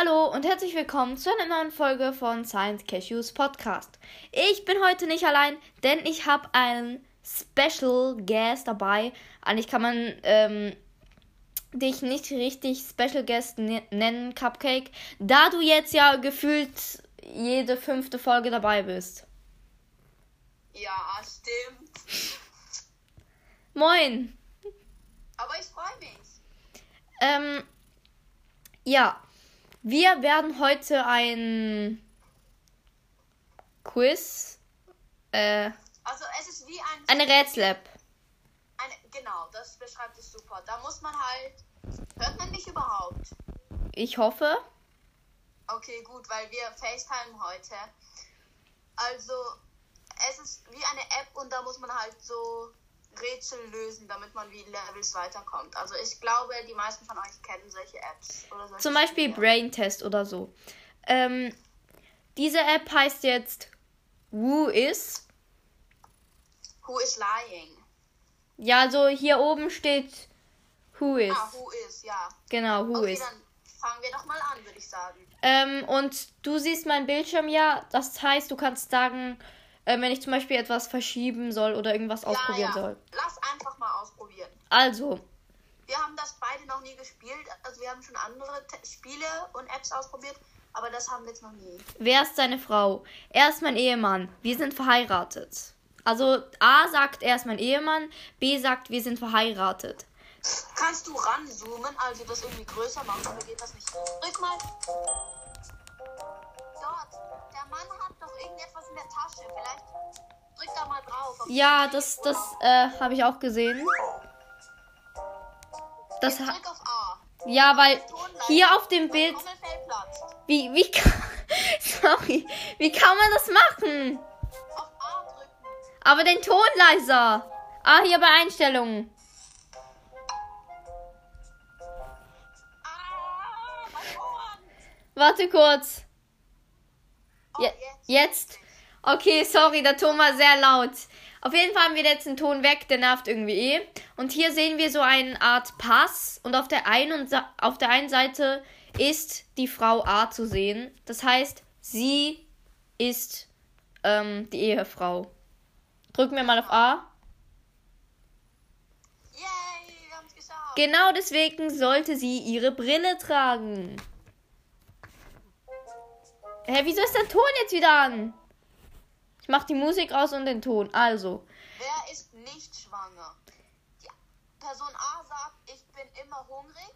Hallo und herzlich willkommen zu einer neuen Folge von Science Cashews Podcast. Ich bin heute nicht allein, denn ich habe einen Special Guest dabei. Eigentlich kann man ähm, dich nicht richtig Special Guest ne-, nennen, Cupcake, da du jetzt ja gefühlt jede fünfte Folge dabei bist. Ja, stimmt. Moin. Aber ich freue mich. Ähm, ja, wir werden heute ein Quiz, äh, Also es ist wie ein... eine Rätsel-App. Genau, das beschreibt es super. Da muss man halt... Hört man mich überhaupt? Ich hoffe. Okay, gut, weil wir FaceTime heute. Also, es ist wie eine App und da muss man halt so Rätsel lösen, damit man wie Levels weiterkommt. Also ich glaube, die meisten von euch kennen solche Apps. Oder solche Zum Beispiel Spiele. Brain Test oder so. Ähm, diese App heißt jetzt Who is. Who is lying? Ja, also hier oben steht Who is. Ah, who is, ja. Genau, Who Okay, is. dann fangen wir doch mal an, würde ich sagen. Ähm, und du siehst meinen Bildschirm ja. Das heißt, du kannst sagen, äh, wenn ich zum Beispiel etwas verschieben soll oder irgendwas ausprobieren ja, soll. Lass einfach mal ausprobieren. Also, Wir haben das beide noch nie gespielt. Also wir haben schon andere Te Spiele und Apps ausprobiert, aber das haben wir jetzt noch nie. wer ist seine Frau? Er ist mein Ehemann. Wir sind verheiratet. Also A sagt, er ist mein Ehemann. B sagt, wir sind verheiratet. Kannst du ranzoomen, also das irgendwie größer machen, oder geht das nicht? Drück mal. Dort. Mann hat doch irgendetwas in der Tasche. Vielleicht drück da mal drauf. Auf Ja, das, das äh, habe ich auch gesehen. Das ha ja, weil hier auf dem Bild. Wie, wie, kann, sorry, wie kann man das machen? Auf A drücken. Aber den Ton leiser. Ah, hier bei Einstellungen. Ah. Warte kurz. Je jetzt. Okay, sorry, der Ton war sehr laut. Auf jeden Fall haben wir jetzt den Ton weg, der nervt irgendwie eh. Und hier sehen wir so eine Art Pass und auf der einen auf der einen Seite ist die Frau A zu sehen. Das heißt, sie ist ähm, die Ehefrau. Drücken wir mal auf A. Yay, wir haben es geschafft. Genau deswegen sollte sie ihre Brille tragen. Hä, wieso ist der Ton jetzt wieder an? Ich mach die Musik aus und den Ton. Also, Wer ist nicht schwanger? Die Person A sagt, ich bin immer hungrig.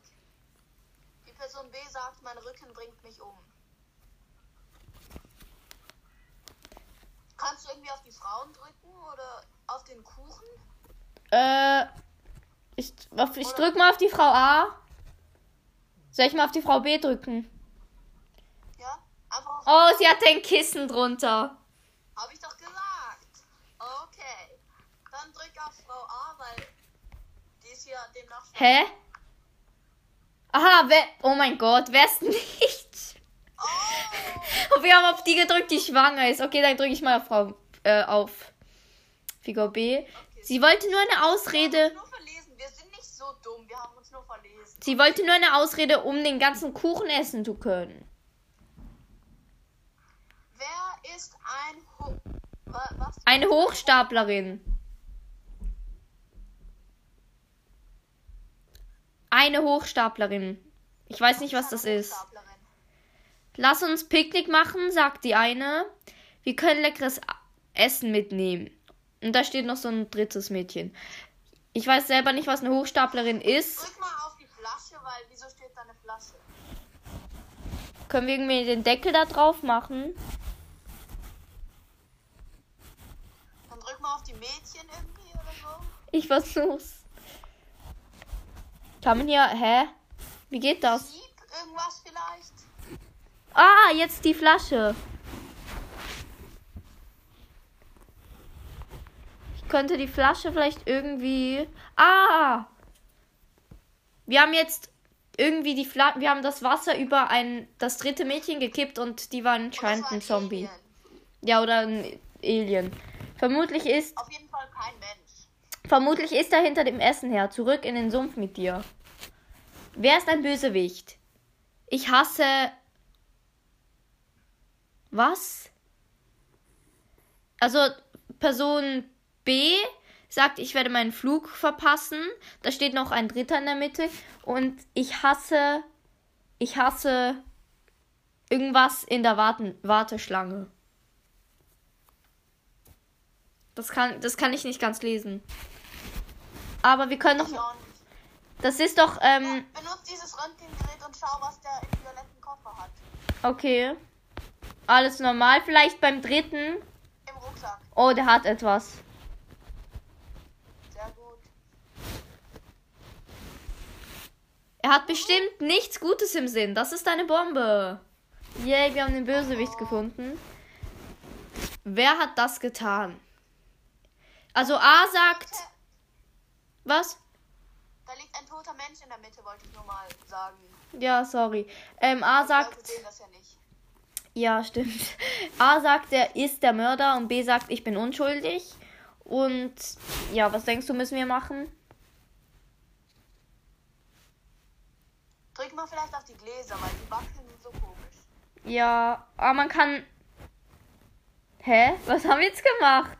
Die Person B sagt, mein Rücken bringt mich um. Kannst du irgendwie auf die Frauen drücken oder auf den Kuchen? äh, ich, auf- ich drück mal auf die Frau A. Soll ich mal auf die Frau B drücken? Auf. Oh, sie hat den Kissen drunter. Hab ich doch gesagt. Okay. Dann drück auf Frau A, weil die ist ja demnach. Hä? Aha, wer, oh mein Gott, wer ist nicht? Oh! Wir haben auf die gedrückt, die schwanger ist. Okay, dann drücke ich mal auf Frau, äh, auf Figur B. Sie wollte nur eine Wir Ausrede. uns nur. Wir sind nicht so dumm. Wir haben uns nur verlesen. Sie wollte nur eine Ausrede, um den ganzen Kuchen essen zu können. Wer ist ein Ho Wa- Was? Eine Hochstaplerin. Eine Hochstaplerin. Ich weiß nicht, was das ist. Lass uns Picknick machen, sagt die eine. Wir können leckeres Essen mitnehmen. Und da steht noch so ein drittes Mädchen. Ich weiß selber nicht, was eine Hochstaplerin ist. Drück mal auf die Flasche, weil wieso steht da eine Flasche? Können wir irgendwie den Deckel da drauf machen? Dann drück mal auf die Mädchen irgendwie oder so. Ich versuch's. Kann man hier. Hä? Wie geht das? Sieb irgendwas vielleicht? Ah, jetzt die Flasche. Ich könnte die Flasche vielleicht irgendwie. Ah! Wir haben jetzt irgendwie die Flasche. Wir haben das Wasser über ein das dritte Mädchen gekippt und die war Und das anscheinend ein Zombie. Alien. Ja, oder ein Alien. Vermutlich ist Auf jeden Fall kein Mensch. vermutlich ist er hinter dem Essen her. Zurück in den Sumpf mit dir. Wer ist ein Bösewicht? Ich hasse Was? Also Person B sagt, ich werde meinen Flug verpassen. Da steht noch ein Dritter in der Mitte. Und ich hasse, ich hasse irgendwas in der Warten Warteschlange. Das kann, das kann ich nicht ganz lesen. Aber wir können nicht. Das ist doch, ähm, Benutzt dieses Röntgengerät und schau, was der im violetten Koffer hat. okay. Alles normal. Vielleicht beim dritten. Im Rucksack. Oh, der hat etwas. Sehr gut. Er hat bestimmt nichts Gutes im Sinn. Das ist eine Bombe. Yay, wir haben den Bösewicht gefunden. Wer hat das getan? Also A sagt. Bitte, Was? Da liegt ein toter Mensch in der Mitte, wollte ich nur mal sagen. Ja, sorry. Ähm, A sagt. sehen das ja nicht. Ja, stimmt. A sagt, er ist der Mörder und B sagt, ich bin unschuldig. Und ja, was denkst du, müssen wir machen? Drück mal vielleicht auf die Gläser, weil die wackeln so komisch. Ja, aber man kann. Hä? Was haben wir jetzt gemacht?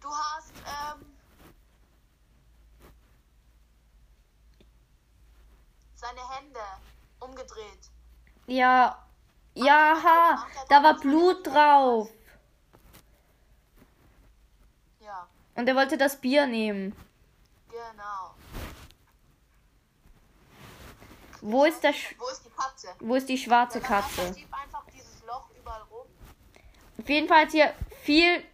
Du hast, ähm. Seine Hände umgedreht. Ja. Ja, ha, da war Blut drauf. Ja, Und er wollte das Bier nehmen. genau. Wo ist der Sch Wo ist die Katze? wo ist die schwarze Katze? einfach dieses Loch überall rum. Auf jeden Fall ist hier viel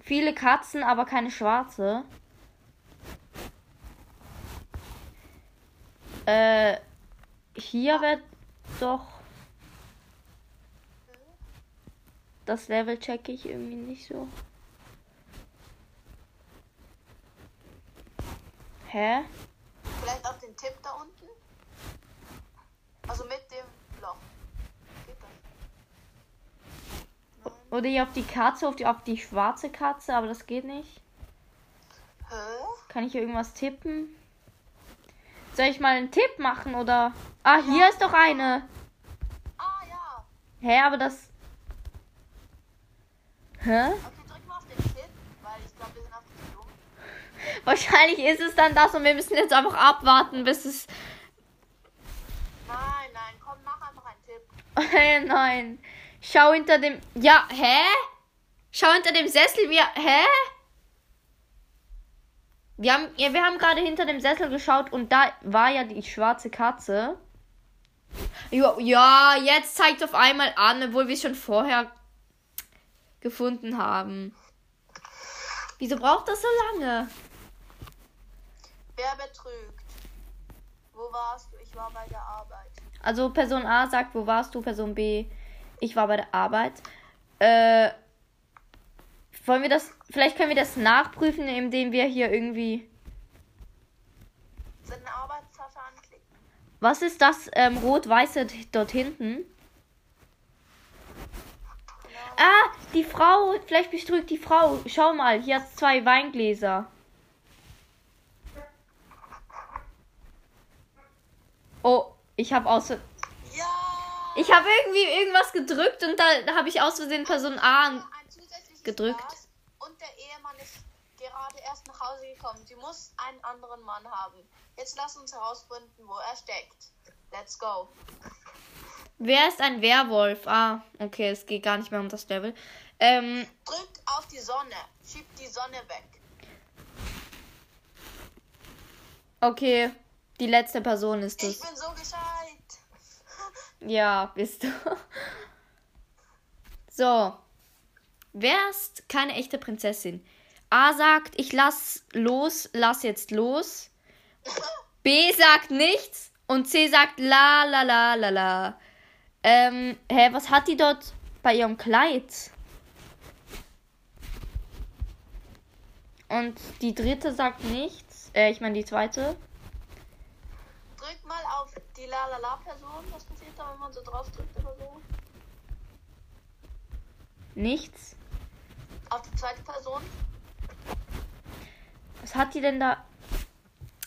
viele Katzen, aber keine schwarze. Äh hier wird doch das Level checke ich irgendwie nicht so. Hä? Vielleicht auf den Tipp da unten? Also mit dem Loch. Geht das? Nein. Oder hier auf die Katze, auf die, auf die schwarze Katze, aber das geht nicht. Hä? Kann ich hier irgendwas tippen? Soll ich mal einen Tipp machen oder? Ah, hier ist doch eine. Ah ja. Hä, aber das. Hä? Okay, drück mal auf den Tipp, weil ich glaube, wir sind auf dem dumm. Wahrscheinlich ist es dann das und wir müssen jetzt einfach abwarten, bis es. Nein, nein, komm, mach einfach einen Tipp. Hey, nein. Schau hinter dem. Ja, hä? Schau hinter dem Sessel, wir. Hä? Wir haben, ja, wir haben gerade hinter dem Sessel geschaut und da war ja die schwarze Katze. Ja, ja, jetzt zeigt auf einmal an, obwohl wir es schon vorher gefunden haben. Wieso braucht das so lange? Wer betrügt? Wo warst du? Ich war bei der Arbeit. Also Person A sagt, wo warst du? Person B, ich war bei der Arbeit. Äh, wollen wir das, vielleicht können wir das nachprüfen, indem wir hier irgendwie, anklicken. was ist das ähm, rot-weiße dort hinten? Ah, die Frau, vielleicht betrügt die Frau. Schau mal, hier hat zwei Weingläser. Oh, ich habe aus, Ja! ich habe irgendwie irgendwas gedrückt und da, habe ich aus Versehen Person A gedrückt. Und der Ehemann ist gerade erst nach Hause gekommen. Sie muss einen anderen Mann haben. Jetzt lass uns herausfinden, wo er steckt. Let's go. Wer ist ein Werwolf? Ah, okay, es geht gar nicht mehr um das Level. Ähm, Drück auf die Sonne. Schieb die Sonne weg. okay, die letzte Person ist Ich es. bin so gescheit. Ja, bist du. So. Wer ist keine echte Prinzessin? A sagt, ich lass los, lass jetzt los. B sagt nichts und C sagt la la la la la. Ähm, hä, was hat die dort bei ihrem Kleid? Und die dritte sagt nichts. Äh, ich meine die zweite. Drück mal auf die La-La-La-Person. Was passiert da, wenn man so drauf drückt oder so? Nichts. Auf die zweite Person. Was hat die denn da?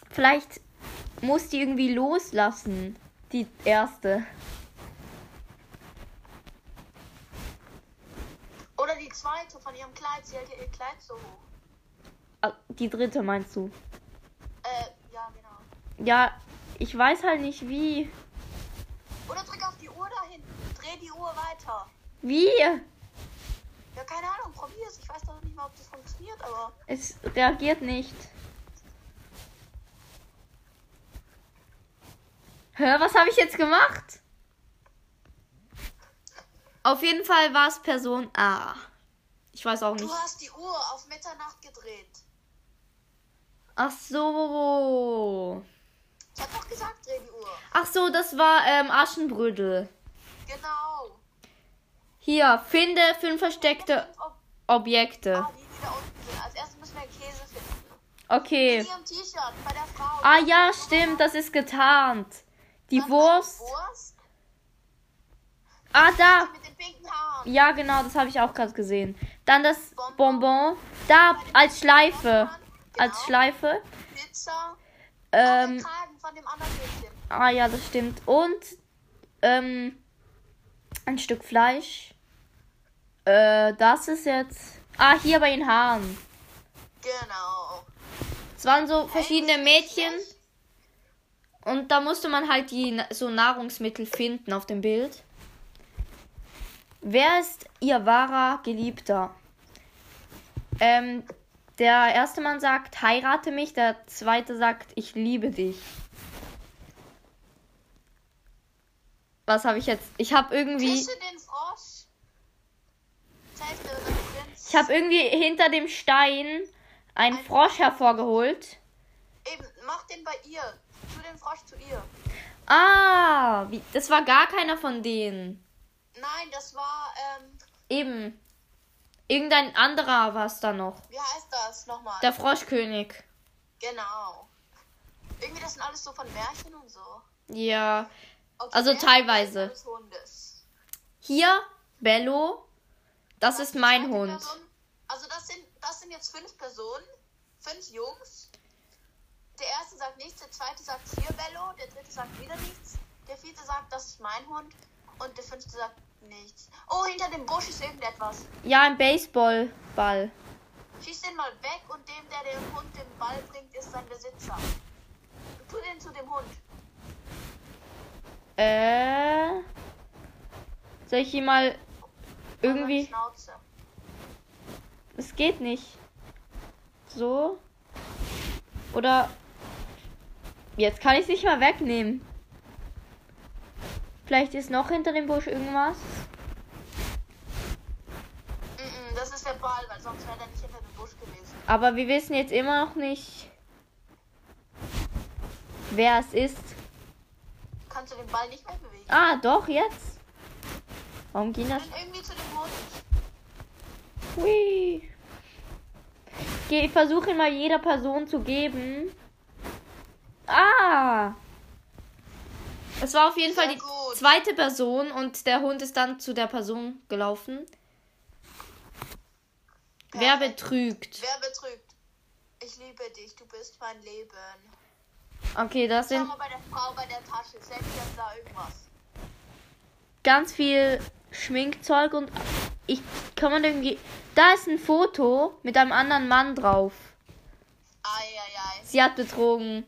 Vielleicht muss die irgendwie loslassen. Die erste. zweite von ihrem Kleid. Sie hält ihr Kleid so hoch. Ah, Die dritte meinst du? Äh, ja, genau. Ja, ich weiß halt nicht wie. Oder drück auf die Uhr da hinten. Dreh die Uhr weiter. Wie? Ja, keine Ahnung, probier's. Ich weiß doch nicht mal, ob das funktioniert, aber. Es reagiert nicht. Hör, was habe ich jetzt gemacht? Auf jeden Fall war es Person A. Ich weiß auch Du nicht. hast die Uhr auf Mitternacht gedreht. Ach so. Ich hab doch gesagt, dreh die Uhr. Ach so, das war ähm, Aschenbrödel. Genau. Hier, finde fünf versteckte Ob, Objekte. ah, die, die da unten sind. Als erstes müssen wir einen Käse finden. Okay. In ihrem T-Shirt, bei der Frau. Ah ja, stimmt, das ist getarnt. Die Was, Wurst. Wurst? Ah, da. Ja, genau, das habe ich auch gerade gesehen. Dann das Bonbon. Da als Schleife. Als Schleife. Pizza. Ähm, ah ja, das stimmt. Und ähm, ein Stück Fleisch. Äh, das ist jetzt. Ah, hier bei den Haaren. Genau. Es waren so verschiedene Mädchen. Und da musste man halt die so Nahrungsmittel finden auf dem Bild. Wer ist ihr wahrer Geliebter? Ähm, der erste Mann sagt, heirate mich. Der zweite sagt, ich liebe dich. Was habe ich jetzt? Ich habe irgendwie, Küsse den Frosch. Zeig dir den Prinz. Ich habe irgendwie hinter dem Stein einen Frosch hervorgeholt. Eben, mach den bei ihr. Tu den Frosch zu ihr. Ah, wie, das war gar keiner von denen. Nein, das war, ähm, Eben. Irgendein anderer war es da noch. wie heißt das nochmal? Der Froschkönig. genau. Irgendwie, das sind alles so von Märchen und so. Ja. Okay, Also teilweise. Hier, Bello. Das ist mein Hund. Person. Also das sind, das sind jetzt fünf Personen. Fünf Jungs. Der erste sagt nichts, der zweite sagt hier Bello, der dritte sagt wieder nichts. Der vierte sagt, das ist mein Hund. Und der fünfte sagt nichts. Oh, hinter dem Busch ist irgendetwas. Ja, ein Baseballball. Schieß den mal weg und dem, der dem Hund den Ball bringt, ist sein Besitzer. Tu den zu dem Hund. Äh. Soll ich ihn mal irgendwie. Es geht nicht. So. Oder. Jetzt kann ich es nicht mal wegnehmen. Vielleicht ist noch hinter dem Busch irgendwas. Das ist der Ball, weil sonst wäre der nicht hinter dem Busch gewesen. Aber wir wissen jetzt immer noch nicht, wer es ist. Kannst du den Ball nicht mehr bewegen? Ah, doch, jetzt. Warum ging das? Irgendwie zu dem Hund. Hui. Ich versuche ihn mal jeder Person zu geben. Ah! Es war auf jeden Sehr Fall die gut. zweite Person und der Hund ist dann zu der Person gelaufen. Wer Perfekt. betrügt? Wer betrügt? Ich liebe dich, du bist mein Leben. Okay, das Schau sind mal bei der Frau bei der Tasche. Selbst da irgendwas. ganz viel Schminkzeug und ich kann man irgendwie. Da ist ein Foto mit einem anderen Mann drauf. Eieiei. Sie hat betrogen.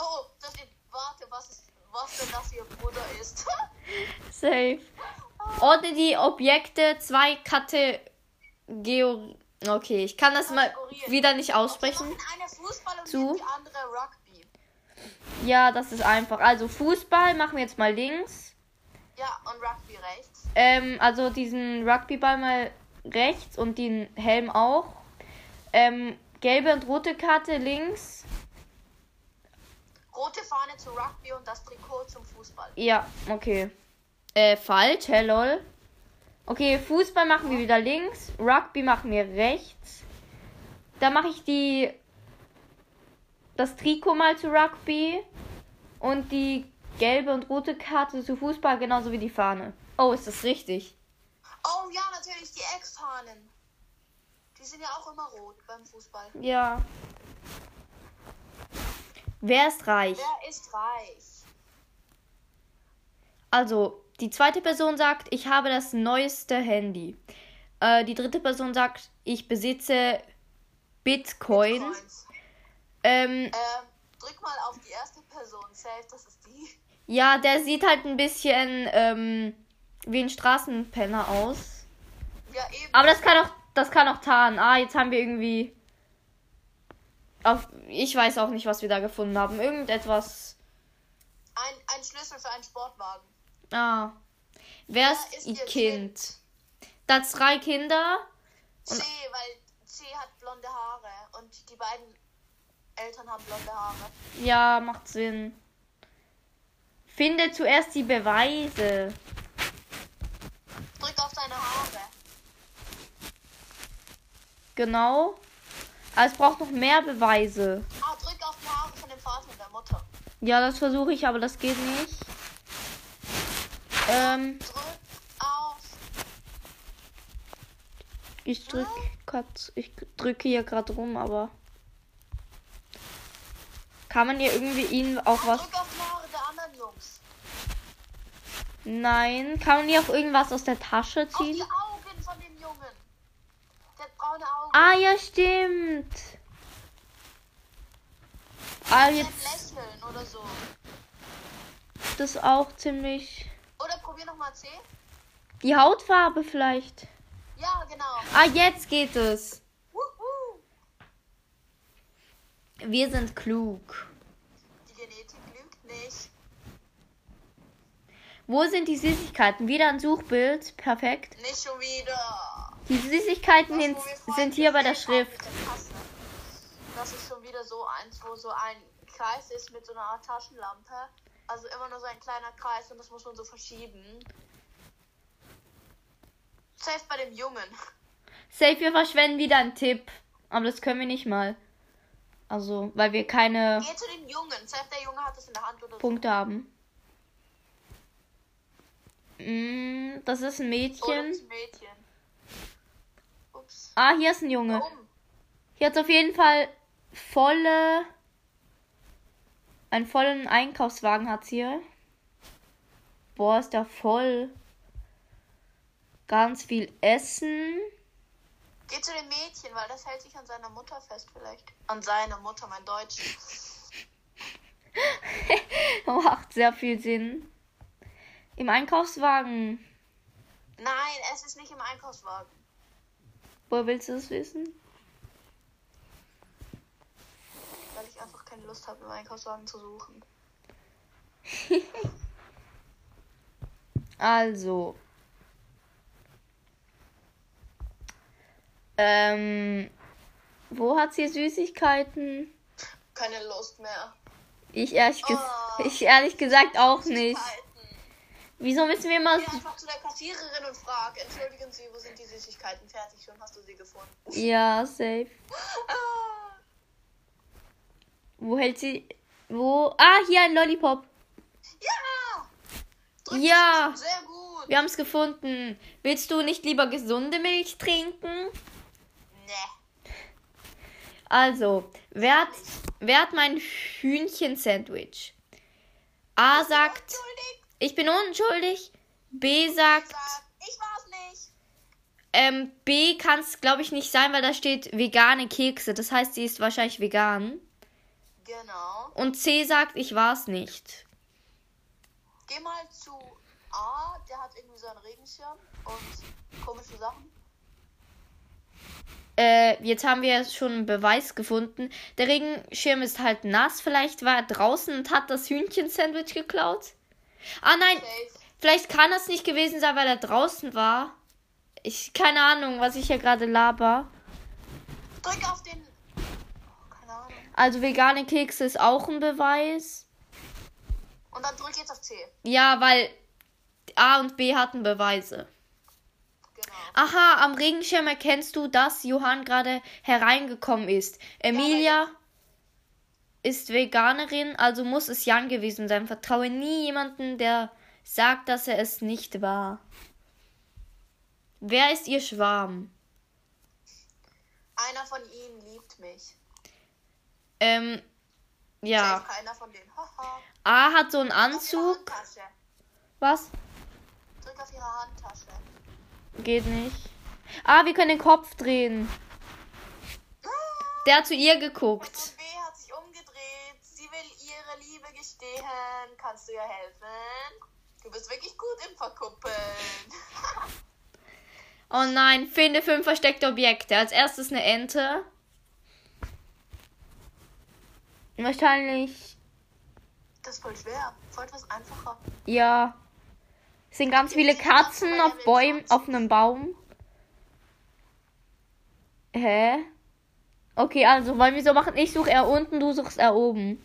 Oh, das ist. Warte, was ist. Was, wenn das ihr Bruder ist? Safe. Ordne die Objekte zwei Kategorien. Okay, ich kann das mal wieder nicht aussprechen. machen eine Fußball und Zu. die andere Rugby. Ja, das ist einfach. Also Fußball machen wir jetzt mal links. Ja, und Rugby rechts. Ähm, also diesen Rugbyball mal rechts und den Helm auch. Ähm, gelbe und rote Karte links. Rote Fahne zu Rugby und das Trikot zum Fußball. Ja, okay. Äh, falsch, hä, lol. Okay, Fußball machen wir wieder links. Rugby machen wir rechts. Da mache ich die. Das Trikot mal zu Rugby. Und die gelbe und rote Karte zu Fußball, genauso wie die Fahne. Oh, ist das richtig? Oh ja, natürlich die Eckfahnen. Die sind ja auch immer rot beim Fußball. Ja. Wer ist reich? Wer ist reich? Also, die zweite Person sagt, ich habe das neueste Handy. Äh, die dritte Person sagt, ich besitze Bitcoin. Coins. Ähm, Ähm, drück mal auf die erste Person. Safe, das ist die. ja, der sieht halt ein bisschen ähm, wie ein Straßenpenner aus. Ja, eben. Aber das kann auch, das kann auch tarnen. Ah, jetzt haben wir irgendwie. Auf, ich weiß auch nicht, was wir da gefunden haben. Irgendetwas. Ein, ein Schlüssel für einen Sportwagen. Ah. Wer ist ist ihr ihr Kind? Kind? Da drei Kinder. C, weil C hat blonde Haare und die beiden Eltern haben blonde Haare. Ja, macht Sinn. Finde zuerst die Beweise. Seine Haare. Genau. Aber es braucht noch mehr Beweise. Ah, drück auf die Haare von dem Vater und der Mutter. Ja, das versuche ich, aber das geht nicht. Ähm, Drück auf. ich drück grad, ich drücke hier gerade rum, aber kann man hier irgendwie ihnen auch Ah, was? drück auf die Haare der anderen Jungs. Nein, kann man hier auch irgendwas aus der Tasche Auf die ziehen? Augen von dem Jungen. Der hat braune Augen. Ah, ja, stimmt. Ah, jetzt lächeln oder so. das auch ziemlich. Oder probier nochmal C. Die Hautfarbe vielleicht. Ja, genau. Ah, jetzt geht es. Wuhu. Wir sind klug. Die Genetik lügt nicht. Wo sind die Süßigkeiten? Wieder ein Suchbild. Perfekt. Nicht schon wieder. Die Süßigkeiten Das, vorhin sind hier bei der Schrift. Das ist schon wieder so eins, wo so ein Kreis ist mit so einer Art Taschenlampe. Also immer nur so ein kleiner Kreis und das muss man so verschieben. Safe bei dem Jungen. Safe, wir verschwenden wieder einen Tipp. Aber das können wir nicht mal. Also, weil wir keine Geh zu dem Jungen. Safe der Junge hat es in der Hand oder so. Punkte haben. Mm, das ist ein Mädchen. das Mädchen. Ups. Ah, hier ist ein Junge. Warum? Hier hat auf jeden Fall volle. Einen vollen Einkaufswagen hat's hier. Boah, ist der voll. Ganz viel Essen. Geh zu dem Mädchen, weil das hält sich an seiner Mutter fest vielleicht. An seiner Mutter, mein Deutsch. Macht sehr viel Sinn. Im Einkaufswagen. Nein, es ist nicht im Einkaufswagen. Woher willst du das wissen? Weil ich einfach keine Lust habe, im Einkaufswagen zu suchen. Also. Ähm. Wo hat sie Süßigkeiten? Keine Lust mehr. Ich ehrlich, Oh. ich ehrlich gesagt auch nicht. Wieso müssen wir immer. Geh einfach zu der Kassiererin und frag, entschuldigen Sie, wo sind die Süßigkeiten fertig? Schon hast du sie gefunden. Ja, safe. Ah, Wo hält sie. Wo. Ah, hier ein Lollipop. ja! Drück Ja. Sehr gut. Wir haben es gefunden. Willst du nicht lieber gesunde Milch trinken? Nee. Also, wer hat, wer hat mein Hühnchen-Sandwich? A sagt, Entschuldigt. Ich bin unschuldig. B sagt, Sag, ich war's nicht. ähm, B kann es, glaube ich, nicht sein, weil da steht vegane Kekse. Das heißt, sie ist wahrscheinlich vegan. Genau. Und C sagt, ich war es nicht. Geh mal zu A, der hat irgendwie so einen Regenschirm und komische Sachen. Äh, jetzt haben wir schon einen Beweis gefunden. Der Regenschirm ist halt nass. Vielleicht war er draußen und hat das Hühnchen-Sandwich geklaut. Ah nein, Safe. vielleicht kann das nicht gewesen sein, weil er draußen war. Ich, keine Ahnung, was ich hier gerade laber. Drück auf den. Oh, keine Ahnung. Also vegane Kekse ist auch ein Beweis. Und dann drück jetzt auf C. Ja, weil A und B hatten Beweise. Genau. Aha, am Regenschirm erkennst du, dass Johann gerade hereingekommen ist. Emilia ist Veganerin, also muss es Jan gewesen sein. Vertraue nie jemanden, der sagt, dass er es nicht war. Wer ist ihr Schwarm? Einer von ihnen liebt mich. Ähm, ja. Keiner von denen. A hat so einen Anzug. Was? Drück auf ihre Handtasche. Geht nicht. Ah, wir können den Kopf drehen. Der hat zu ihr geguckt. Liebe gestehen. Kannst du ihr helfen? Du bist wirklich gut im Verkuppeln. Oh nein, finde fünf versteckte Objekte. Als erstes eine Ente. Wahrscheinlich, Das ist voll schwer. Voll etwas einfacher. ja. Es sind ganz viele Katzen auf Bäumen, auf einem Baum. Hä? Okay, also wollen wir so machen? Ich suche er unten, du suchst er oben.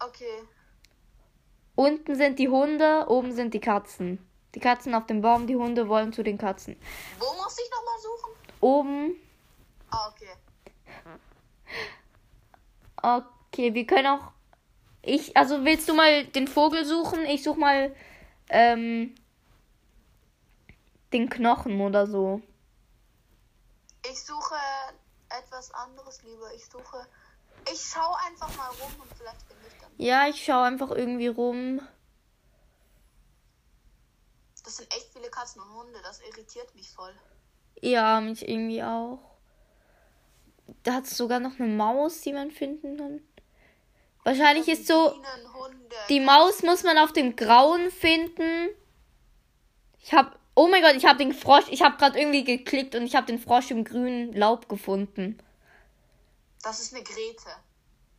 Okay. Unten sind die Hunde, oben sind die Katzen. Die Katzen auf dem Baum, die Hunde wollen zu den Katzen. Wo muss ich nochmal suchen? Oben, Ah, okay. okay, wir können auch. Ich, also willst du mal den Vogel suchen? Ich such mal ähm, den Knochen oder so. Ich suche etwas anderes lieber. Ich suche. Ich schaue einfach mal rum und vielleicht finde ich dann. Ja, ich schaue einfach irgendwie rum. Das sind echt viele Katzen und Hunde. Das irritiert mich voll. Ja, mich irgendwie auch. Da hat es sogar noch eine Maus, die man finden kann. Wahrscheinlich ist so. Die Maus muss man auf dem Grauen finden. Ich hab. Oh mein Gott, ich hab den Frosch. Ich hab gerade irgendwie geklickt und ich hab den Frosch im grünen Laub gefunden. Das ist eine Grete.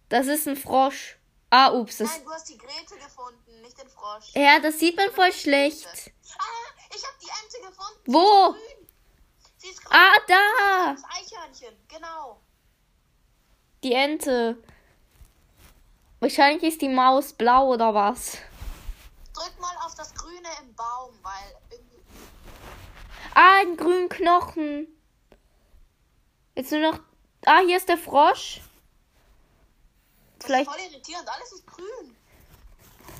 Das ist ein Frosch. Ah, ups. Nein, du hast die Grete gefunden, nicht den Frosch. ja, das sieht man voll schlecht. Ah, ich habe die Ente gefunden. Wo? Sie ist grün. Sie ist grün. Ah, da. Das Eichhörnchen, genau. Die Ente. Wahrscheinlich ist die Maus blau oder was. Drück mal auf das Grüne im Baum, weil irgendwie. Ah, einen grünen Knochen. Jetzt nur noch. Ah, hier ist der Frosch. Das Vielleicht. voll irritierend. Alles ist grün.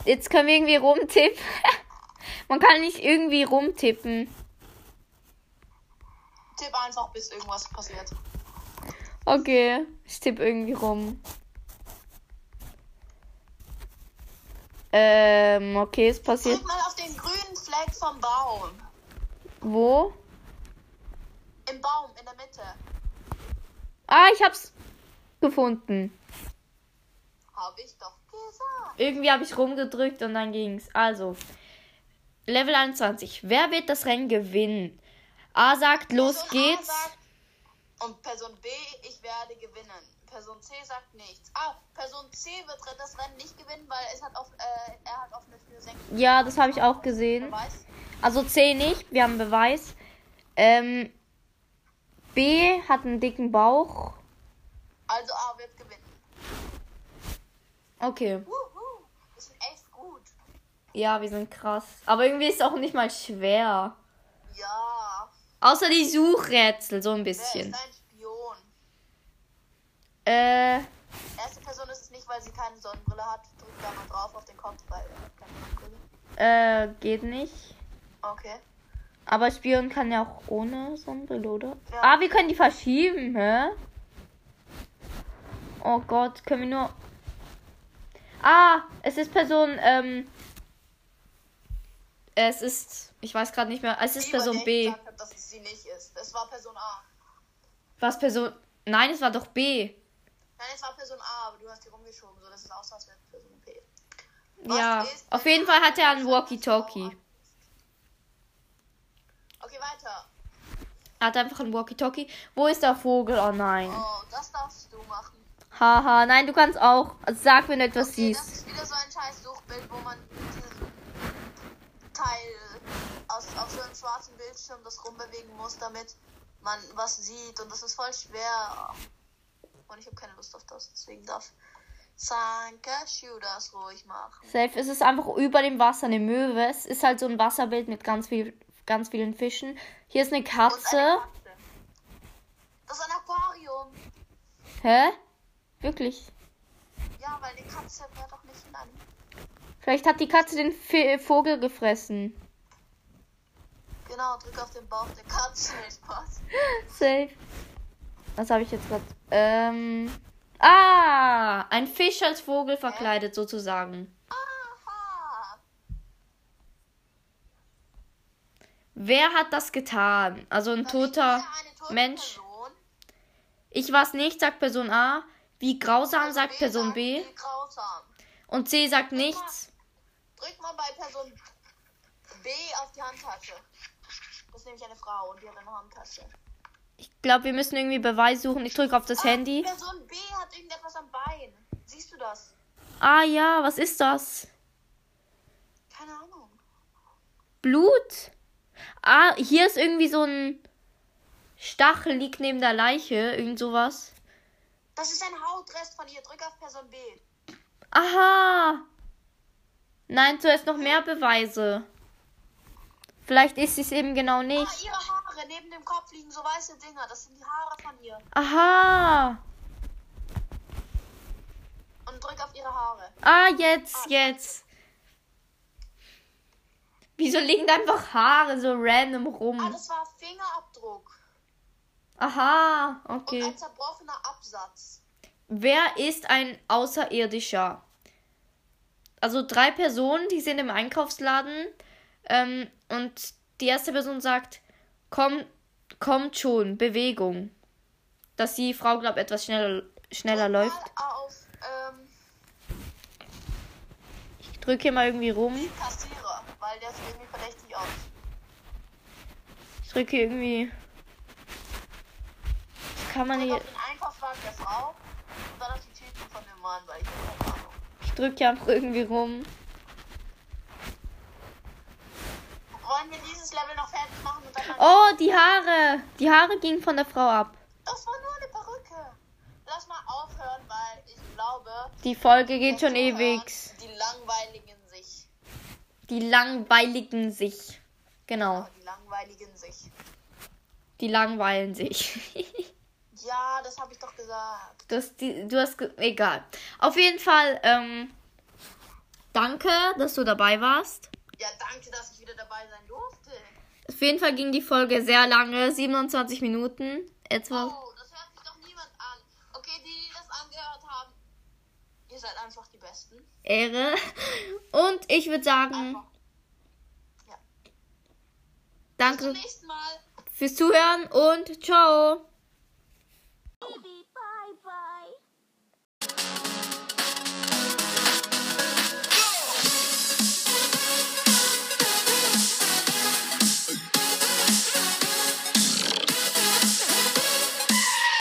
Jetzt können wir irgendwie rumtippen. Man kann nicht irgendwie rumtippen. Tipp einfach, bis irgendwas passiert. Okay, ich tippe irgendwie rum. Ähm, okay, es passiert. Drück mal auf den grünen Fleck vom Baum. Wo? Im Baum, in der Mitte. Ah, ich hab's gefunden. Hab ich doch gesagt. Irgendwie habe ich rumgedrückt und dann ging's. Also, Level 21. Wer wird das Rennen gewinnen? A sagt, los Person A geht's. sagt, und Person B, ich werde gewinnen. Person C sagt nichts. Ah, Person C wird das Rennen nicht gewinnen, weil es hat auf, äh, er hat offene Tür senken. Ja, das habe ich auch gesehen. Beweis. Also C nicht, wir haben Beweis. Ähm, B hat einen dicken Bauch. Also A wird gewinnen. Okay. Wuhu, wir sind echt gut. Ja, wir sind krass. Aber irgendwie ist es auch nicht mal schwer. Ja. Außer die Suchrätsel, so ein Wer bisschen. ist ein Spion? Äh, Erste Person ist es nicht, weil sie keine Sonnenbrille hat. Drück da mal drauf auf den Kopf, weil er hat keine Sonnenbrille. äh, geht nicht. Okay. Aber Spion kann ja auch ohne Sonnenbrille, oder? Ja. Ah, wir können die verschieben, hä? Oh Gott, können wir nur. Ah, es ist Person, ähm. Es ist. Ich weiß gerade nicht mehr. Es ist Person B. Ich gesagt hab, dass es sie nicht ist. Es war Person A. Was Person. Nein, es war doch B. Nein, es war Person A, aber du hast die rumgeschoben, so dass es aussah, als wäre Person B. Was Ja. Auf jeden Fall hat er eine einen Walkie-Talkie. Okay, weiter. Er hat einfach einen Walkie-Talkie. Wo ist der Vogel? Oh nein. Oh, das darfst du machen. Haha, nein, du kannst auch. Also sag, wenn du etwas Okay, das siehst. ist wieder so ein scheiß Suchbild, wo man diesen Teil aus, auf so einem schwarzen Bildschirm das rumbewegen muss, damit man was sieht. Und das ist voll schwer. Und ich habe keine Lust auf das, deswegen darf Sankashu das ruhig machen. Safe, es ist einfach über dem Wasser eine Möwe. Es ist halt so ein Wasserbild mit ganz, viel, ganz vielen Fischen. Hier ist eine Katze. eine Katze. Das ist ein Aquarium. Hä? Wirklich? Ja, weil die Katze wäre doch nicht in einem. Vielleicht hat die Katze den F Vogel gefressen. Genau, drück auf den Bauch der Katze. Spaß. Safe. Was habe ich jetzt gerade? Ähm. Ah! Ein Fisch als Vogel verkleidet sozusagen. Aha. Wer hat das getan? Also ein toter Mensch. Person. Ich war's nicht, sagt Person A. Wie grausam, sagt Person sagt, B. Und C sagt nichts. Drück mal bei Person B auf die Handtasche. Das ist nämlich eine Frau und die hat eine Handtasche. Ich glaube, wir müssen irgendwie Beweis suchen. Ich drücke auf das Ah, Handy. Person B hat irgendetwas am Bein. Siehst du das? Ah ja, was ist das? Keine Ahnung. Blut? Ah, hier ist irgendwie so ein Stachel liegt neben der Leiche. Irgend sowas. Das ist ein Hautrest von ihr. Drück auf Person B. Aha. Nein, zuerst noch mehr Beweise. Vielleicht ist es eben genau Ah, nicht. ihre Haare. Neben dem Kopf liegen so weiße Dinger. Das sind die Haare von ihr. Aha. Und drück auf ihre Haare. Ah, jetzt, jetzt. Wieso liegen da einfach Haare so random Ah, rum? das war Fingerabdruck. Aha, Und okay. ein zerbrochener Absatz. Wer ist ein Außerirdischer? Also drei Personen, die sind im Einkaufsladen ähm, und die erste Person sagt, komm, kommt schon, Bewegung. Dass die Frau, glaube etwas schneller, schneller Drück läuft. Auf ähm, Ich drücke hier mal irgendwie rum. Kassierer, weil der sieht irgendwie verdächtig aus. Ich drücke irgendwie. Kann man hier. auf den Einkaufswagen der Frau und dann auf die Tüten von dem Mann, weil ich habe keine Ahnung. Ich drücke hier einfach irgendwie rum. Wollen wir dieses Level noch fertig machen und dann... Oh, die Haare. Die Haare gingen von der Frau ab. Das war nur eine Perücke. Lass mal aufhören, weil ich glaube... Die Folge geht schon ewig. Die langweiligen sich. Die langweiligen sich. Genau. Die langweiligen sich. Die langweilen sich. Ja, das habe ich doch gesagt. Du hast, die, du hast ge egal. Auf jeden Fall, ähm, danke, dass du dabei warst. Ja, danke, dass ich wieder dabei sein durfte. Auf jeden Fall ging die Folge sehr lange, 27 Minuten etwa. Oh, das hört sich doch niemand an. Okay, die, die das angehört haben, ihr seid einfach die Besten. Ehre. Und ich würde sagen, ja. danke fürs Zuhören und ciao.